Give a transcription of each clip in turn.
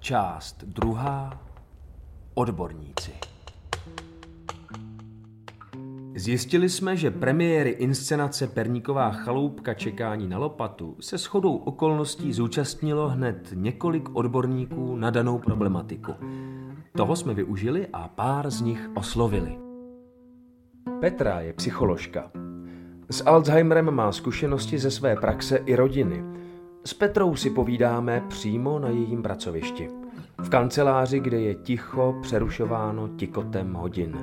Část druhá. Odborníci. Zjistili jsme, že premiéry inscenace Perníková chaloupka čekání na lopatu se shodou okolností zúčastnilo hned několik odborníků na danou problematiku. Toho jsme využili a pár z nich oslovili. Petra je psycholožka. S Alzheimerem má zkušenosti ze své praxe i rodiny. S Petrou si povídáme přímo na jejím pracovišti. V kanceláři, kde je ticho přerušováno tikotem hodin.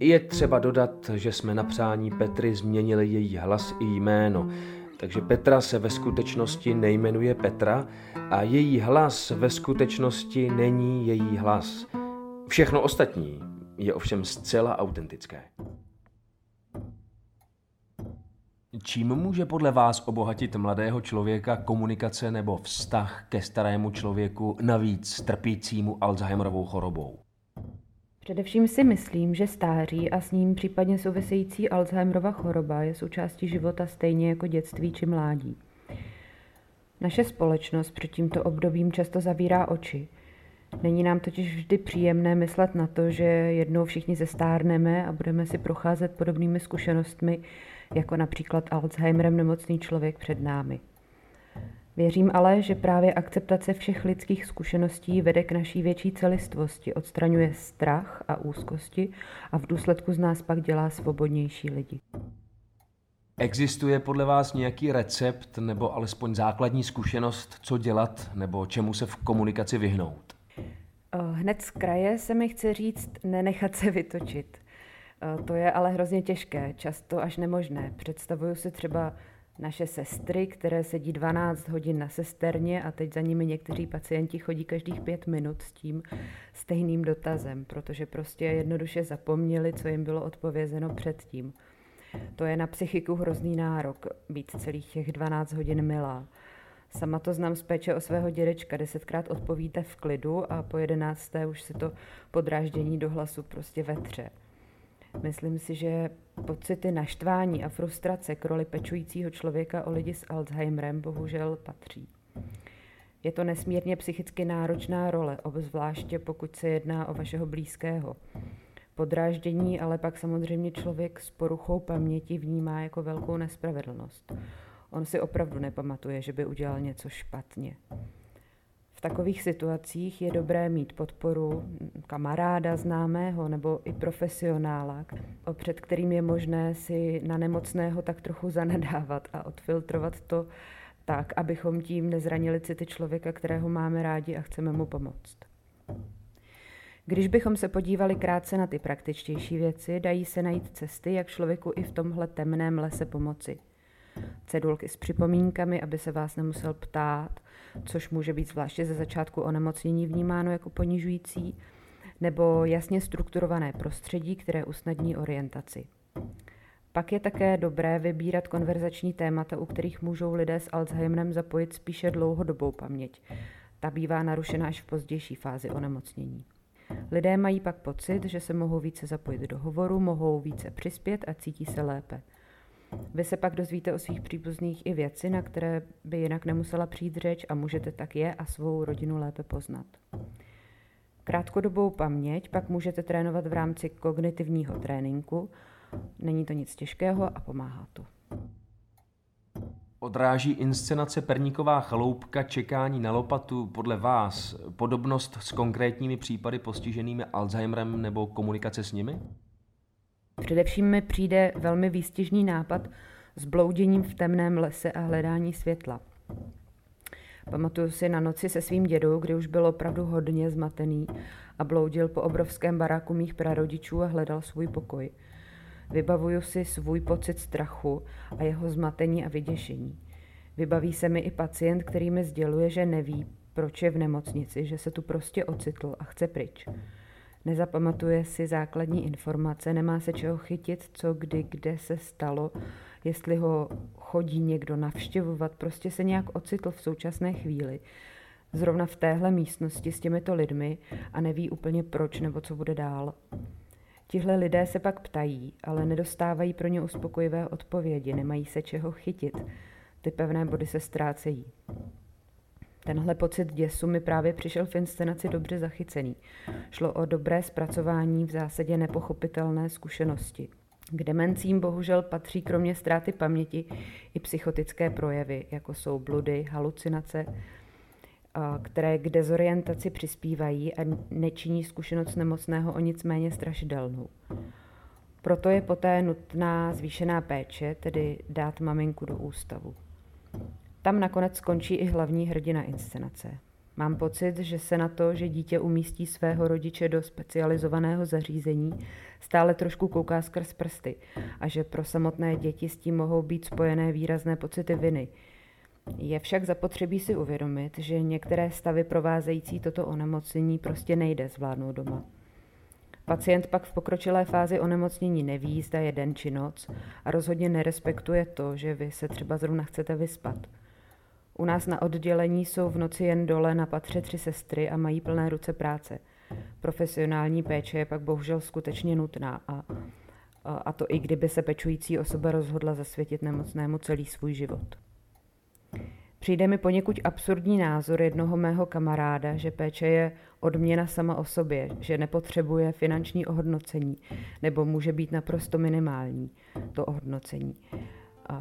Je třeba dodat, že jsme na přání Petry změnili její hlas i jméno, takže Petra se ve skutečnosti nejmenuje Petra a její hlas ve skutečnosti není její hlas. Všechno ostatní je ovšem zcela autentické. Čím může podle vás obohatit mladého člověka komunikace nebo vztah ke starému člověku, navíc trpícímu Alzheimerovou chorobou? Především si myslím, že stáří a s ním případně související Alzheimerova choroba je součástí života stejně jako dětství či mládí. Naše společnost před tímto obdobím často zavírá oči. Není nám totiž vždy příjemné myslet na to, že jednou všichni zestárneme a budeme si procházet podobnými zkušenostmi, jako například Alzheimerem nemocný člověk před námi. Věřím ale, že právě akceptace všech lidských zkušeností vede k naší větší celistvosti, odstraňuje strach a úzkosti a v důsledku z nás pak dělá svobodnější lidi. Existuje podle vás nějaký recept nebo alespoň základní zkušenost, co dělat nebo čemu se v komunikaci vyhnout? Eh, hned z kraje se mi chce říct nenechat se vytočit. To je ale hrozně těžké, často až nemožné. Představuju si třeba naše sestry, které sedí 12 hodin na sesterně a teď za nimi někteří pacienti chodí každých pět minut s tím stejným dotazem, protože prostě jednoduše zapomněli, co jim bylo odpovězeno předtím. To je na psychiku hrozný nárok, být celých těch 12 hodin milá. Sama to znám z péče o svého dědečka, desetkrát odpovíte v klidu a po jedenácté už si to podráždění do hlasu prostě vetře. Myslím si, že pocity naštvání a frustrace k roli pečujícího člověka o lidi s Alzheimerem bohužel patří. Je to nesmírně psychicky náročná role, obzvláště pokud se jedná o vašeho blízkého. Podráždění ale pak samozřejmě člověk s poruchou paměti vnímá jako velkou nespravedlnost. On si opravdu nepamatuje, že by udělal něco špatně. V takových situacích je dobré mít podporu kamaráda, známého nebo i profesionála, před kterým je možné si na nemocného tak trochu zanadávat a odfiltrovat to tak, abychom tím nezranili city člověka, kterého máme rádi a chceme mu pomoct. Když bychom se podívali krátce na ty praktičtější věci, dají se najít cesty, jak člověku i v tomhle temném lese pomoci. Cedulky s připomínkami, aby se vás nemusel ptát, což může být zvláště ze začátku onemocnění vnímáno jako ponižující, nebo jasně strukturované prostředí, které usnadní orientaci. Pak je také dobré vybírat konverzační témata, u kterých můžou lidé s Alzheimerem zapojit spíše dlouhodobou paměť. Ta bývá narušena až v pozdější fázi onemocnění. Lidé mají pak pocit, že se mohou více zapojit do hovoru, mohou více přispět a cítí se lépe. Vy se pak dozvíte o svých příbuzných i věci, na které by jinak nemusela přijít řeč a můžete tak je a svou rodinu lépe poznat. Krátkodobou paměť pak můžete trénovat v rámci kognitivního tréninku. Není to nic těžkého a pomáhá to. Odráží inscenace Perníková chaloupka čekání na lopatu podle vás podobnost s konkrétními případy postiženými Alzheimerem nebo komunikace s nimi? Především mi přijde velmi výstižný nápad s blouděním v temném lese a hledání světla. Pamatuju si na noci se svým dědou, kdy už byl opravdu hodně zmatený a bloudil po obrovském baráku mých prarodičů a hledal svůj pokoj. Vybavuju si svůj pocit strachu a jeho zmatení a vyděšení. Vybaví se mi i pacient, který mi sděluje, že neví, proč je v nemocnici, že se tu prostě ocitl a chce pryč. Nezapamatuje si základní informace, nemá se čeho chytit, co kdy, kde se stalo, jestli ho chodí někdo navštěvovat, prostě se nějak ocitl v současné chvíli. Zrovna v téhle místnosti s těmito lidmi a neví úplně proč nebo co bude dál. Tihle lidé se pak ptají, ale nedostávají pro ně uspokojivé odpovědi, nemají se čeho chytit. Ty pevné body se ztrácejí. Tenhle pocit děsu mi právě přišel v inscenaci dobře zachycený. Šlo o dobré zpracování v zásadě nepochopitelné zkušenosti. K demencím bohužel patří kromě ztráty paměti i psychotické projevy, jako jsou bludy, halucinace, které k dezorientaci přispívají a nečiní zkušenost nemocného o nic méně strašidelnou. Proto je poté nutná zvýšená péče, tedy dát maminku do ústavu. Tam nakonec skončí i hlavní hrdina inscenace. Mám pocit, že se na to, že dítě umístí svého rodiče do specializovaného zařízení, stále trošku kouká skrz prsty a že pro samotné děti s tím mohou být spojené výrazné pocity viny. Je však zapotřebí si uvědomit, že některé stavy provázející toto onemocnění prostě nejde zvládnout doma. Pacient pak v pokročilé fázi onemocnění neví, zda je den či noc a rozhodně nerespektuje to, že vy se třeba zrovna chcete vyspat. U nás na oddělení jsou v noci jen dole na patře tři sestry a mají plné ruce práce. Profesionální péče je pak bohužel skutečně nutná a, a to i kdyby se pečující osoba rozhodla zasvětit nemocnému celý svůj život. Přijde mi poněkud absurdní názor jednoho mého kamaráda, že péče je odměna sama o sobě, že nepotřebuje finanční ohodnocení, nebo může být naprosto minimální to ohodnocení.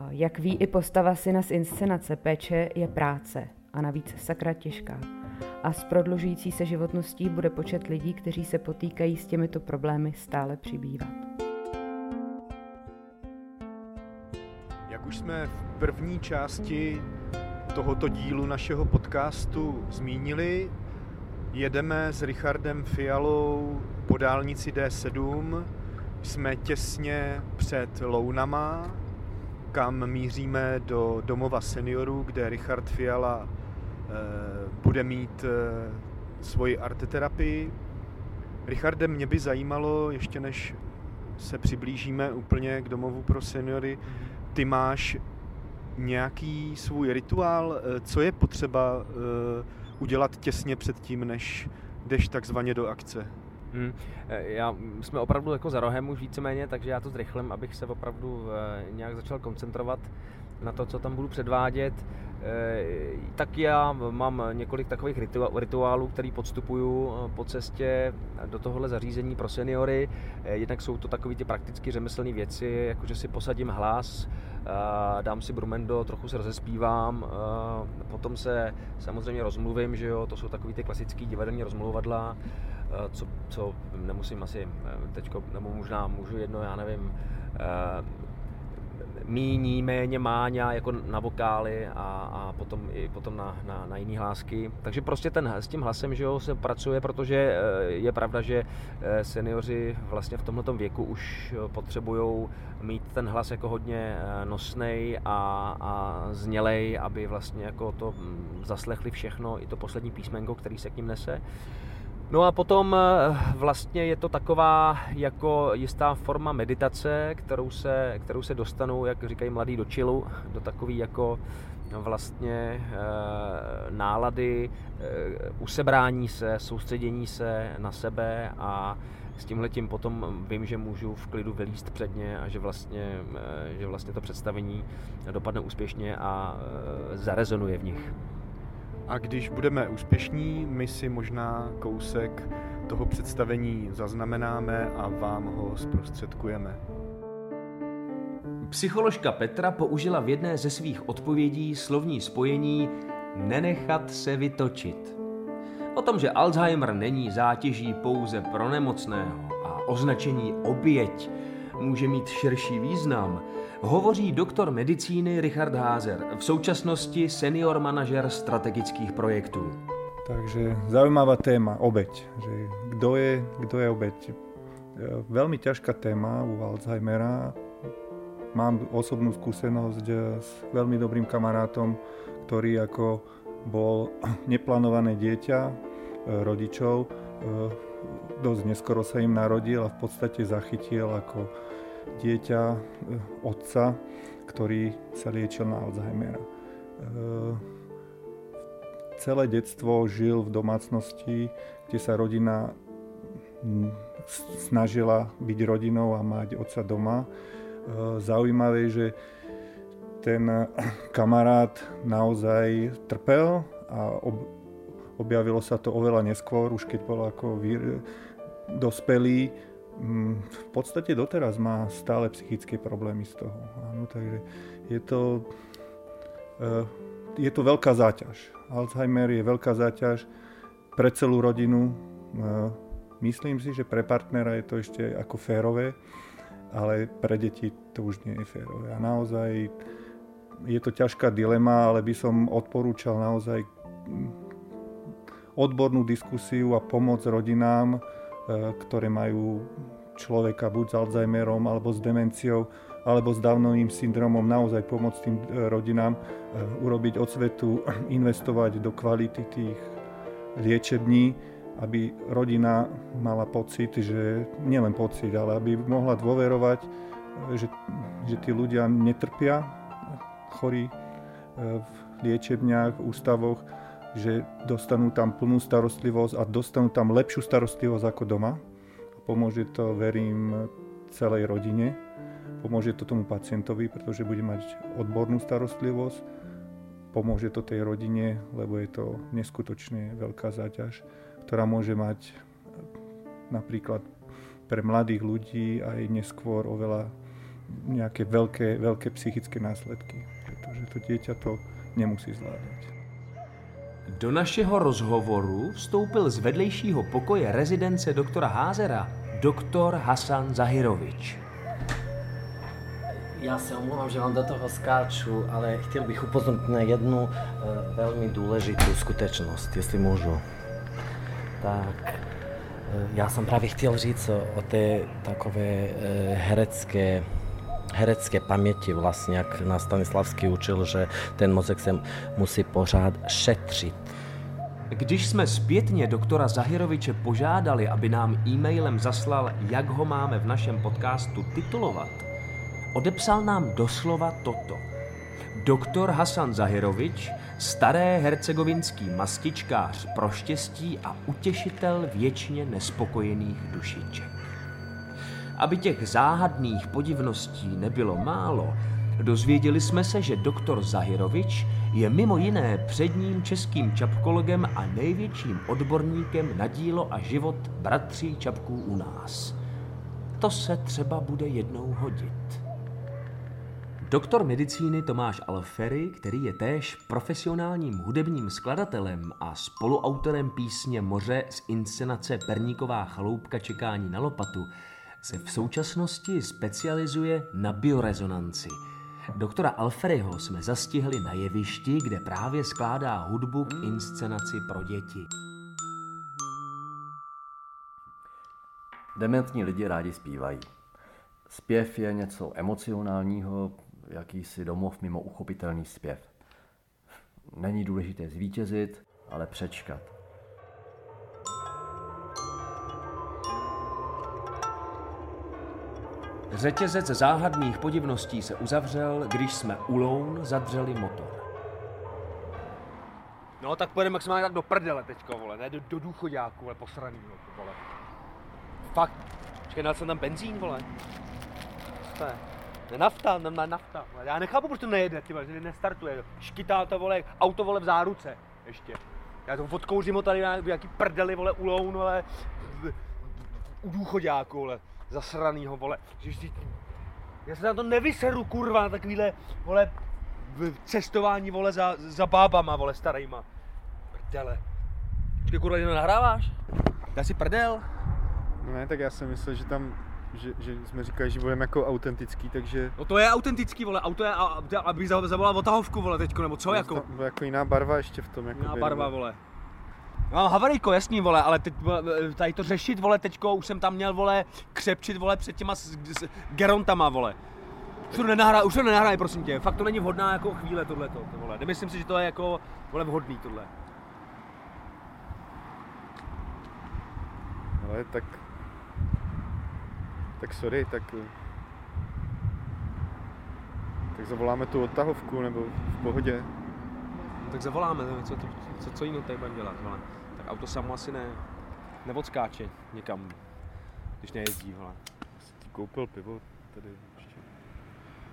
Jak ví i postava syna z inscenace, péče je práce a navíc sakra těžká. A s prodlužující se životností bude počet lidí, kteří se potýkají s těmito problémy, stále přibývat. Jak už jsme v první části tohoto dílu našeho podcastu zmínili, jedeme s Richardem Fialou po dálnici D7. Jsme těsně před Lounama, kam míříme do domova seniorů, kde Richard Fiala eh, bude mít eh, svoji arteterapii. Richarde, mě by zajímalo, ještě než se přiblížíme úplně k domovu pro seniory, ty máš nějaký svůj rituál, eh, co je potřeba udělat těsně před tím, než jdeš takzvaně do akce? Hmm. Já, jsme opravdu jako za rohem už víceméně, takže já to zrychlím, abych se opravdu eh, nějak začal koncentrovat na to, co tam budu předvádět. Eh, tak já mám několik takových rituálů, který podstupuju po cestě do tohohle zařízení pro seniory. Jednak jsou to takové ty prakticky řemeslné věci, jako že si posadím hlas, dám si brumendo, trochu se rozespívám, potom se samozřejmě rozmluvím, že jo, to jsou takové ty klasické divadelní rozmluvadla, co, co nemusím asi eh, teďko, nebo možná můžu jedno, já nevím, eh, míní, méně máňa jako na vokály a, a potom i potom na, na, na jiné hlásky. Takže prostě ten, s tím hlasem že jo, se pracuje, protože je pravda, že seniori vlastně v tomto věku už potřebují mít ten hlas jako hodně nosnej a, a znělej, aby vlastně jako to hm, zaslechli všechno, i to poslední písmenko, který se k ním nese. No a potom eh, vlastně je to taková jako jistá forma meditace, kterou se, kterou se dostanou, jak říkají mladí, do čilu, do takový jako vlastně e, nálady, e, usebrání se, soustředění se na sebe a s tímhletím potom vím, že můžu v klidu vylíst předně a že vlastně, e, že vlastně to představení dopadne úspěšně a e, zarezonuje v nich. A když budeme úspěšní, my si možná kousek toho představení zaznamenáme a vám ho zprostředkujeme. Psycholožka Petra použila v jedné ze svých odpovědí slovní spojení nenechat se vytočit. O tom, že Alzheimer není zátěží pouze pro nemocného a označení oběť může mít širší význam, hovoří doktor medicíny Richard Házer, v současnosti senior manažer strategických projektů. Takže zaujímavá téma, obeď. Že kdo, je, kdo je obeď? E, veľmi ťažká téma u Alzheimera. Mám osobnú skúsenosť e, s veľmi dobrým kamarátom, ktorý ako bol neplánované dieťa e, rodičov, dosť neskoro sa im narodil a v podstate zachytil ako dieťa eh, otca, ktorý sa liečil na Alzheimera. Eh, celé detstvo žil v domácnosti, kde sa rodina hm, snažila byť rodinou a mať otca doma. Eh, zaujímavé, že ten kamarát naozaj trpel a ob, objavilo sa to oveľa neskôr, už keď bol ako dospelý, v podstate doteraz má stále psychické problémy z toho. Áno, takže je to, eh, je to veľká záťaž. Alzheimer je veľká záťaž pre celú rodinu. Eh, myslím si, že pre partnera je to ešte ako férové, ale pre deti to už nie je férové. A naozaj je to ťažká dilema, ale by som odporúčal naozaj mm, odbornú diskusiu a pomoc rodinám, ktoré majú človeka buď s Alzheimerom alebo s demenciou alebo s Downovým syndromom naozaj pomôcť tým e, rodinám e, urobiť odsvetu, investovať do kvality tých liečební, aby rodina mala pocit, že nielen pocit, ale aby mohla dôverovať, že, že tí ľudia netrpia chorí v liečebniach, ústavoch, že dostanú tam plnú starostlivosť a dostanú tam lepšiu starostlivosť ako doma. Pomôže to, verím, celej rodine. Pomôže to tomu pacientovi, pretože bude mať odbornú starostlivosť. Pomôže to tej rodine, lebo je to neskutočne veľká záťaž, ktorá môže mať napríklad pre mladých ľudí aj neskôr oveľa nejaké veľké, veľké psychické následky, pretože to dieťa to nemusí zvládať. Do našeho rozhovoru vstoupil z vedlejšího pokoje rezidence doktora Házera doktor Hasan Zahirovič. Já se omlouvám, že vám do toho skáču, ale chtěl bych upozornit na jednu e, velmi důležitou skutečnost, jestli můžu. Tak, e, já jsem právě chtěl říct o, té takové e, herecké herecké paměti vlastně, jak nás Stanislavský učil, že ten mozek se musí pořád šetřit. Když jsme zpětně doktora Zahiroviče požádali, aby nám e-mailem zaslal, jak ho máme v našem podcastu titulovat, odepsal nám doslova toto. Doktor Hasan Zahirovič, staré hercegovinský mastičkář pro štěstí a utěšitel věčně nespokojených dušiček. Aby těch záhadných podivností nebylo málo, dozvěděli jsme se, že doktor Zahirovič je mimo jiné předním českým čapkologem a největším odborníkem na dílo a život bratří čapků u nás. To se třeba bude jednou hodit. Doktor medicíny Tomáš Alfery, který je též profesionálním hudebním skladatelem a spoluautorem písně Moře z inscenace Perníková chaloupka čekání na lopatu, se v současnosti specializuje na biorezonanci. Doktora Alferyho jsme zastihli na jevišti, kde právě skládá hudbu k inscenaci pro děti. Dementní lidi rádi zpívají. Zpěv je něco emocionálního, jakýsi domov mimo uchopitelný zpěv. Není důležité zvítězit, ale přečkat. Řetězec záhadných podivností se uzavřel, když jsme u Loun zadřeli motor. No tak pojedeme maximálně tak do prdele teďko, vole, ne do, do důchodáku, vole, posraný, vole. Fakt, počkej, dal jsem tam benzín, vole. Co to je? Ne nafta, ne, ne nafta. Vole. Já nechápu, proč to nejede, ty vole, že nestartuje. Škytá to, vole, auto, vole, v záruce, ještě. Já to odkouřím ho tady na jaký prdeli, vole, u Loun, vole, u důchodáku, vole zasranýho, vole. Že já se na to nevyseru, kurva, na takovýhle, vole, cestování, vole, za, za bábama, vole, starýma. Prdele. Počkej, kurva, jenom nahráváš? Já si prdel. No ne, tak já jsem myslel, že tam že, že jsme říkali, že budeme jako autentický, takže... No to je autentický, vole, auto je, aby zavolal otahovku, vole, teďko, nebo co, jako? To, jako jiná barva ještě v tom, jako Jiná barva, vole. Mám havarijko, jasný, vole, ale teď, tady to řešit, vole, teďko, už jsem tam měl, vole, křepčit, vole, před těma s, s, gerontama, vole. Už to nenahraj, už to nenahraj, prosím tě, fakt to není vhodná jako chvíle tohleto, to, vole. Nemyslím si, že to je jako, vole, vhodný tohle. Ale tak, tak sorry, tak, tak zavoláme tu odtahovku, nebo v pohodě. No, tak zavoláme, co, to, co, co jiného tady budeme dělat, vole auto samo asi ne, neodskáče nikam. když nejezdí, hele. Jsi koupil pivo tady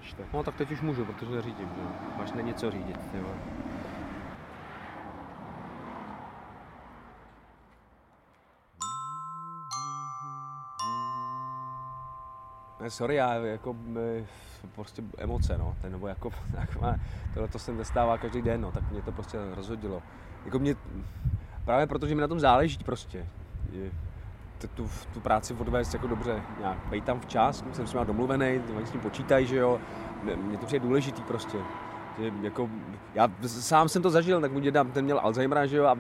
ještě. No tak teď už můžu, protože neřídím, že jo. Máš není co řídit, ty vole. sorry, já jako prostě emoce, no, ten, nebo jako, taková, tohle to se nestává každý den, no, tak mě to prostě rozhodilo. Jako mě, právě protože mi na tom záleží prostě. Je, tu, tu práci odvést jako dobře, nějak být tam včas, jsem s nimi domluvený, oni s tím počítají, že jo, mě to přijde důležitý prostě. Že jako, já sám jsem to zažil, tak můj děda, ten měl Alzheimera, že jo, a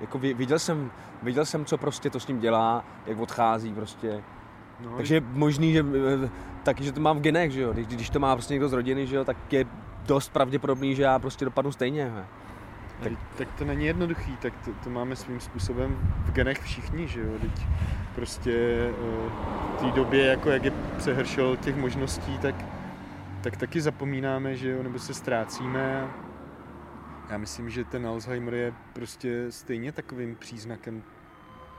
jako viděl jsem, viděl jsem, co prostě to s ním dělá, jak odchází prostě. No, Takže je možný, že taky, že to mám v genech, že jo, když, když to má prostě někdo z rodiny, že jo, tak je dost pravděpodobný, že já prostě dopadnu stejně. Tak, tak to není jednoduchý, tak to, to máme svým způsobem v genech všichni, že jo, teď prostě eh, v té době, jako jak je přehršel těch možností, tak, tak taky zapomínáme, že jo, nebo se ztrácíme. Já myslím, že ten Alzheimer je prostě stejně takovým příznakem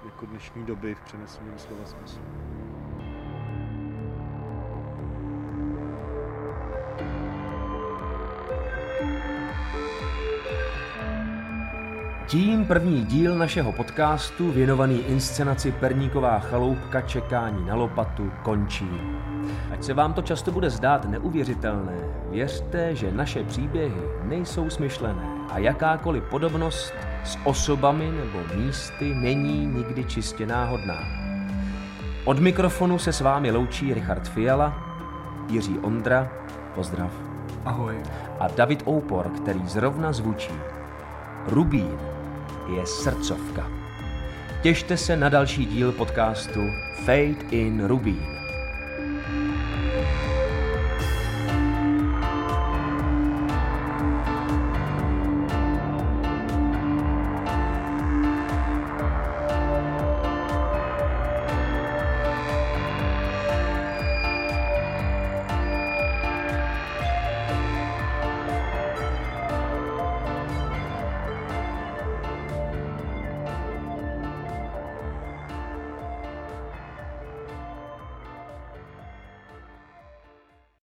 jako dnešní doby v přeneseném slova smyslu. Tím první díl našeho podcastu věnovaný inscenaci Perníková chaloupka čekání na lopatu končí. Ať se vám to často bude zdát neuvěřitelné, věřte, že naše příběhy nejsou smyšlené a jakákoliv podobnost s osobami nebo místy není nikdy čistě náhodná. Od mikrofonu se s vámi loučí Richard Fiala, Jiří Ondra, pozdrav. Ahoj. A David Oupor, který zrovna zvučí. Rubín je srdcovka. Těšte se na další díl podcastu Fade in Rubín.